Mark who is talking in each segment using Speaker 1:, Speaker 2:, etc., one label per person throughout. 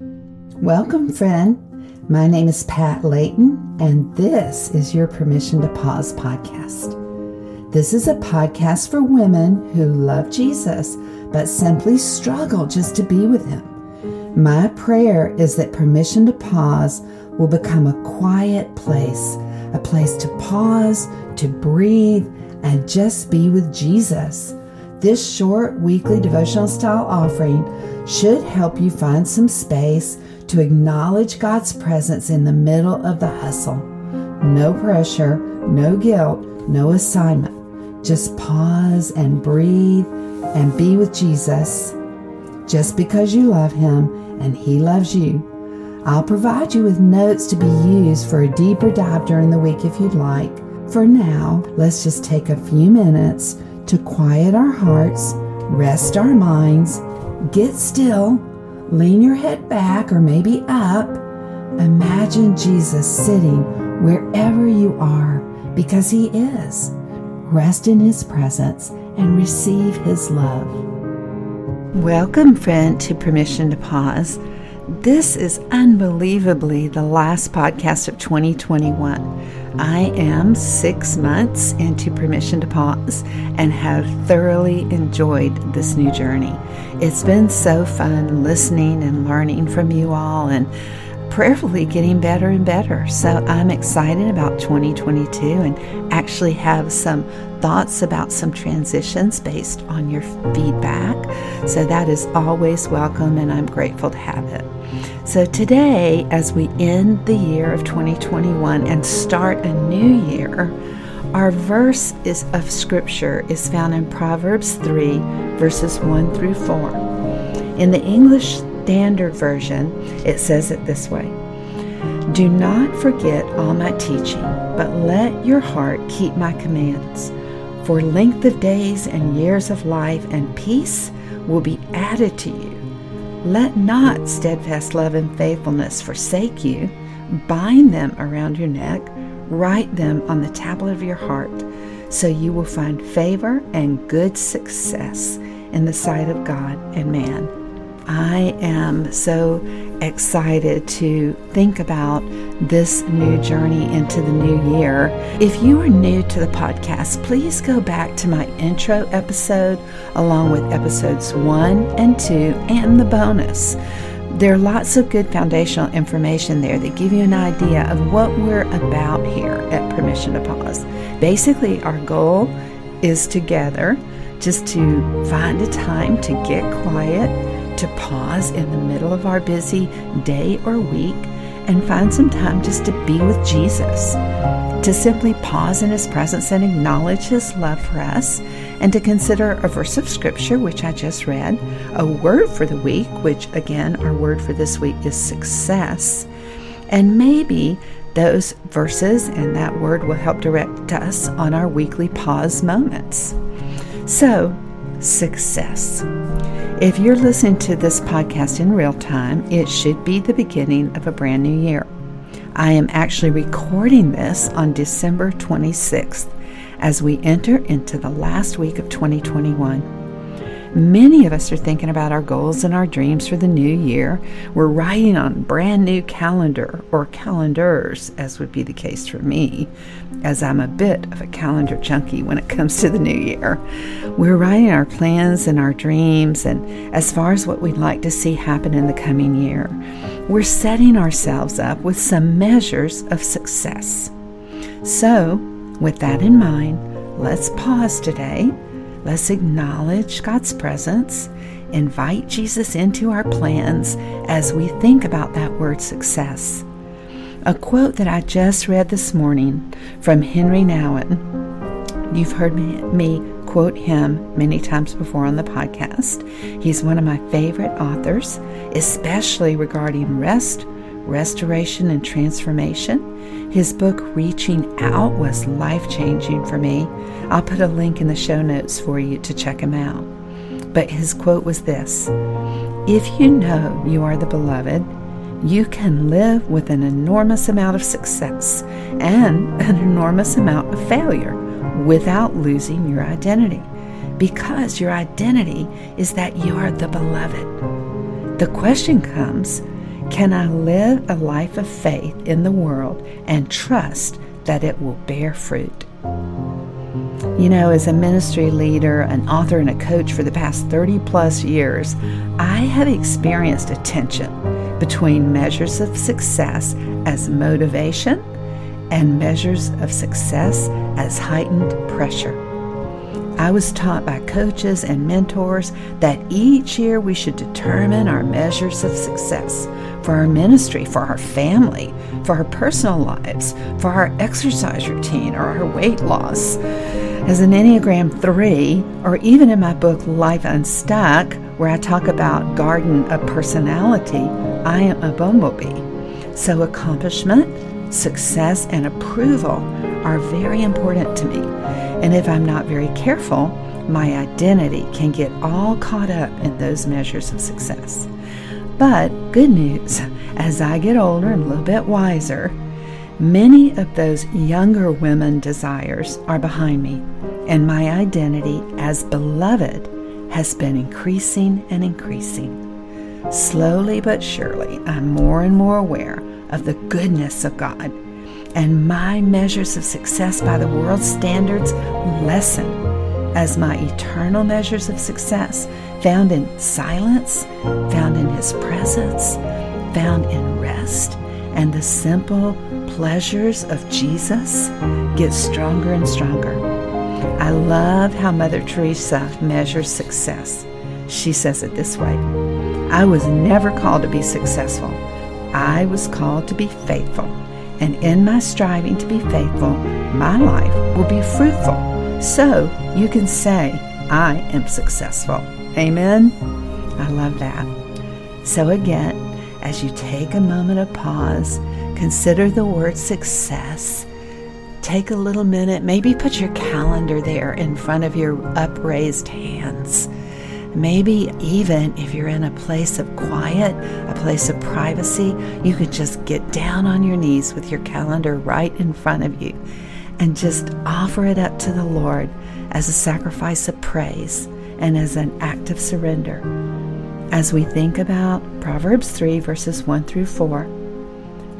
Speaker 1: Welcome, friend. My name is Pat Layton, and this is your Permission to Pause podcast. This is a podcast for women who love Jesus but simply struggle just to be with Him. My prayer is that Permission to Pause will become a quiet place, a place to pause, to breathe, and just be with Jesus. This short weekly devotional style offering should help you find some space to acknowledge God's presence in the middle of the hustle. No pressure, no guilt, no assignment. Just pause and breathe and be with Jesus. Just because you love Him and He loves you. I'll provide you with notes to be used for a deeper dive during the week if you'd like. For now, let's just take a few minutes to quiet our hearts, rest our minds, get still Lean your head back or maybe up. Imagine Jesus sitting wherever you are because He is. Rest in His presence and receive His love. Welcome, friend, to Permission to Pause. This is unbelievably the last podcast of 2021. I am six months into Permission to Pause and have thoroughly enjoyed this new journey. It's been so fun listening and learning from you all and prayerfully getting better and better. So I'm excited about 2022 and actually have some thoughts about some transitions based on your feedback. So that is always welcome and I'm grateful to have it. So today, as we end the year of 2021 and start a new year, our verse is of scripture is found in Proverbs 3 verses 1 through 4. In the English Standard Version, it says it this way Do not forget all my teaching, but let your heart keep my commands. For length of days and years of life and peace will be added to you. Let not steadfast love and faithfulness forsake you. Bind them around your neck, write them on the tablet of your heart, so you will find favor and good success in the sight of God and man. I am so excited to think about this new journey into the new year. If you are new to the podcast, please go back to my intro episode along with episodes one and two and the bonus. There are lots of good foundational information there that give you an idea of what we're about here at Permission to Pause. Basically, our goal is together just to find a time to get quiet to pause in the middle of our busy day or week and find some time just to be with Jesus, to simply pause in His presence and acknowledge His love for us, and to consider a verse of Scripture, which I just read, a word for the week, which again, our word for this week is success, and maybe those verses and that word will help direct us on our weekly pause moments. So, success. If you're listening to this podcast in real time, it should be the beginning of a brand new year. I am actually recording this on December 26th as we enter into the last week of 2021. Many of us are thinking about our goals and our dreams for the new year. We're writing on brand new calendar or calendars, as would be the case for me, as I'm a bit of a calendar junkie when it comes to the new year. We're writing our plans and our dreams, and as far as what we'd like to see happen in the coming year, we're setting ourselves up with some measures of success. So, with that in mind, let's pause today Let's acknowledge God's presence, invite Jesus into our plans as we think about that word success. A quote that I just read this morning from Henri Nouwen. You've heard me, me quote him many times before on the podcast. He's one of my favorite authors, especially regarding rest, restoration, and transformation. His book, Reaching Out, was life changing for me. I'll put a link in the show notes for you to check him out. But his quote was this If you know you are the beloved, you can live with an enormous amount of success and an enormous amount of failure without losing your identity. Because your identity is that you are the beloved. The question comes Can I live a life of faith in the world and trust that it will bear fruit? You know, as a ministry leader, an author, and a coach for the past 30 plus years, I have experienced a tension between measures of success as motivation and measures of success as heightened pressure. I was taught by coaches and mentors that each year we should determine our measures of success for our ministry, for our family, for our personal lives, for our exercise routine, or our weight loss. As an Enneagram 3, or even in my book Life Unstuck, where I talk about garden of personality, I am a bumblebee. So accomplishment, success, and approval are very important to me. And if I'm not very careful, my identity can get all caught up in those measures of success. But good news, as I get older and a little bit wiser, many of those younger women desires are behind me, and my identity as beloved has been increasing and increasing. Slowly but surely, I'm more and more aware of the goodness of God, and my measures of success by the world's standards lessen as my eternal measures of success found in silence, found in His presence, found in rest, and the simple pleasures of Jesus get stronger and stronger. I love how Mother Teresa measures success. She says it this way I was never called to be successful, I was called to be faithful. And in my striving to be faithful, my life will be fruitful. So you can say, I am successful. Amen. I love that. So, again, as you take a moment of pause, consider the word success. Take a little minute, maybe put your calendar there in front of your upraised hands. Maybe even if you're in a place of quiet, a place of privacy, you could just get down on your knees with your calendar right in front of you and just offer it up to the Lord as a sacrifice of praise and as an act of surrender. As we think about Proverbs 3, verses 1 through 4,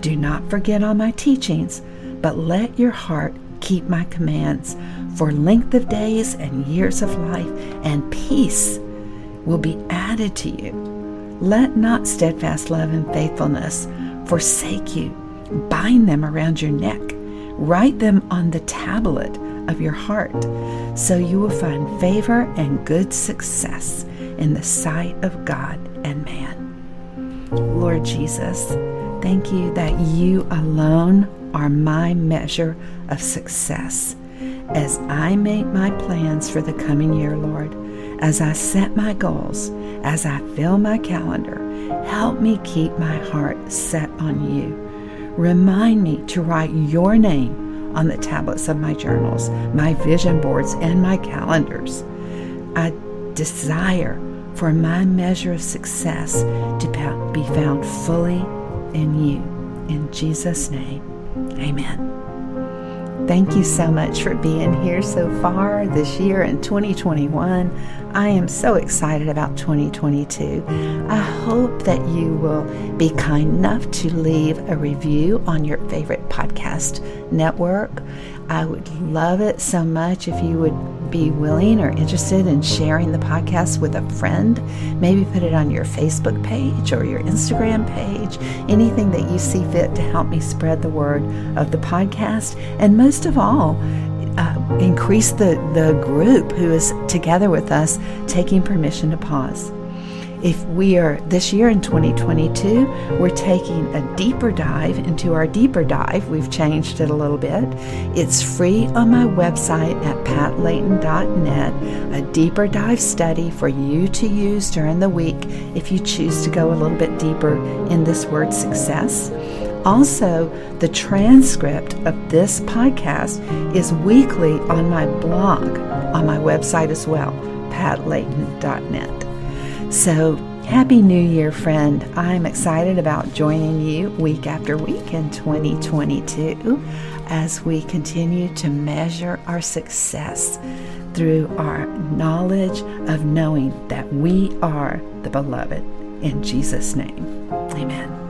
Speaker 1: do not forget all my teachings, but let your heart keep my commands, for length of days and years of life and peace will be added to you. Let not steadfast love and faithfulness forsake you. Bind them around your neck. Write them on the tablet of your heart, so you will find favor and good success in the sight of God and man. Lord Jesus, thank you that you alone are my measure of success. As I make my plans for the coming year, Lord, as I set my goals, as I fill my calendar, help me keep my heart set on you. Remind me to write your name on the tablets of my journals, my vision boards, and my calendars. I desire for my measure of success to be found fully in you. In Jesus' name, amen. Thank you so much for being here so far this year in 2021. I am so excited about 2022. I hope that you will be kind enough to leave a review on your favorite podcast network. I would love it so much if you would be willing or interested in sharing the podcast with a friend. Maybe put it on your Facebook page or your Instagram page, anything that you see fit to help me spread the word of the podcast. And most of all, uh, increase the, the group who is together with us taking permission to pause. If we are this year in 2022, we're taking a deeper dive into our deeper dive. We've changed it a little bit. It's free on my website at patlayton.net, a deeper dive study for you to use during the week if you choose to go a little bit deeper in this word success. Also, the transcript of this podcast is weekly on my blog on my website as well, patlayton.net. So, Happy New Year, friend. I'm excited about joining you week after week in 2022 as we continue to measure our success through our knowledge of knowing that we are the beloved. In Jesus' name, amen.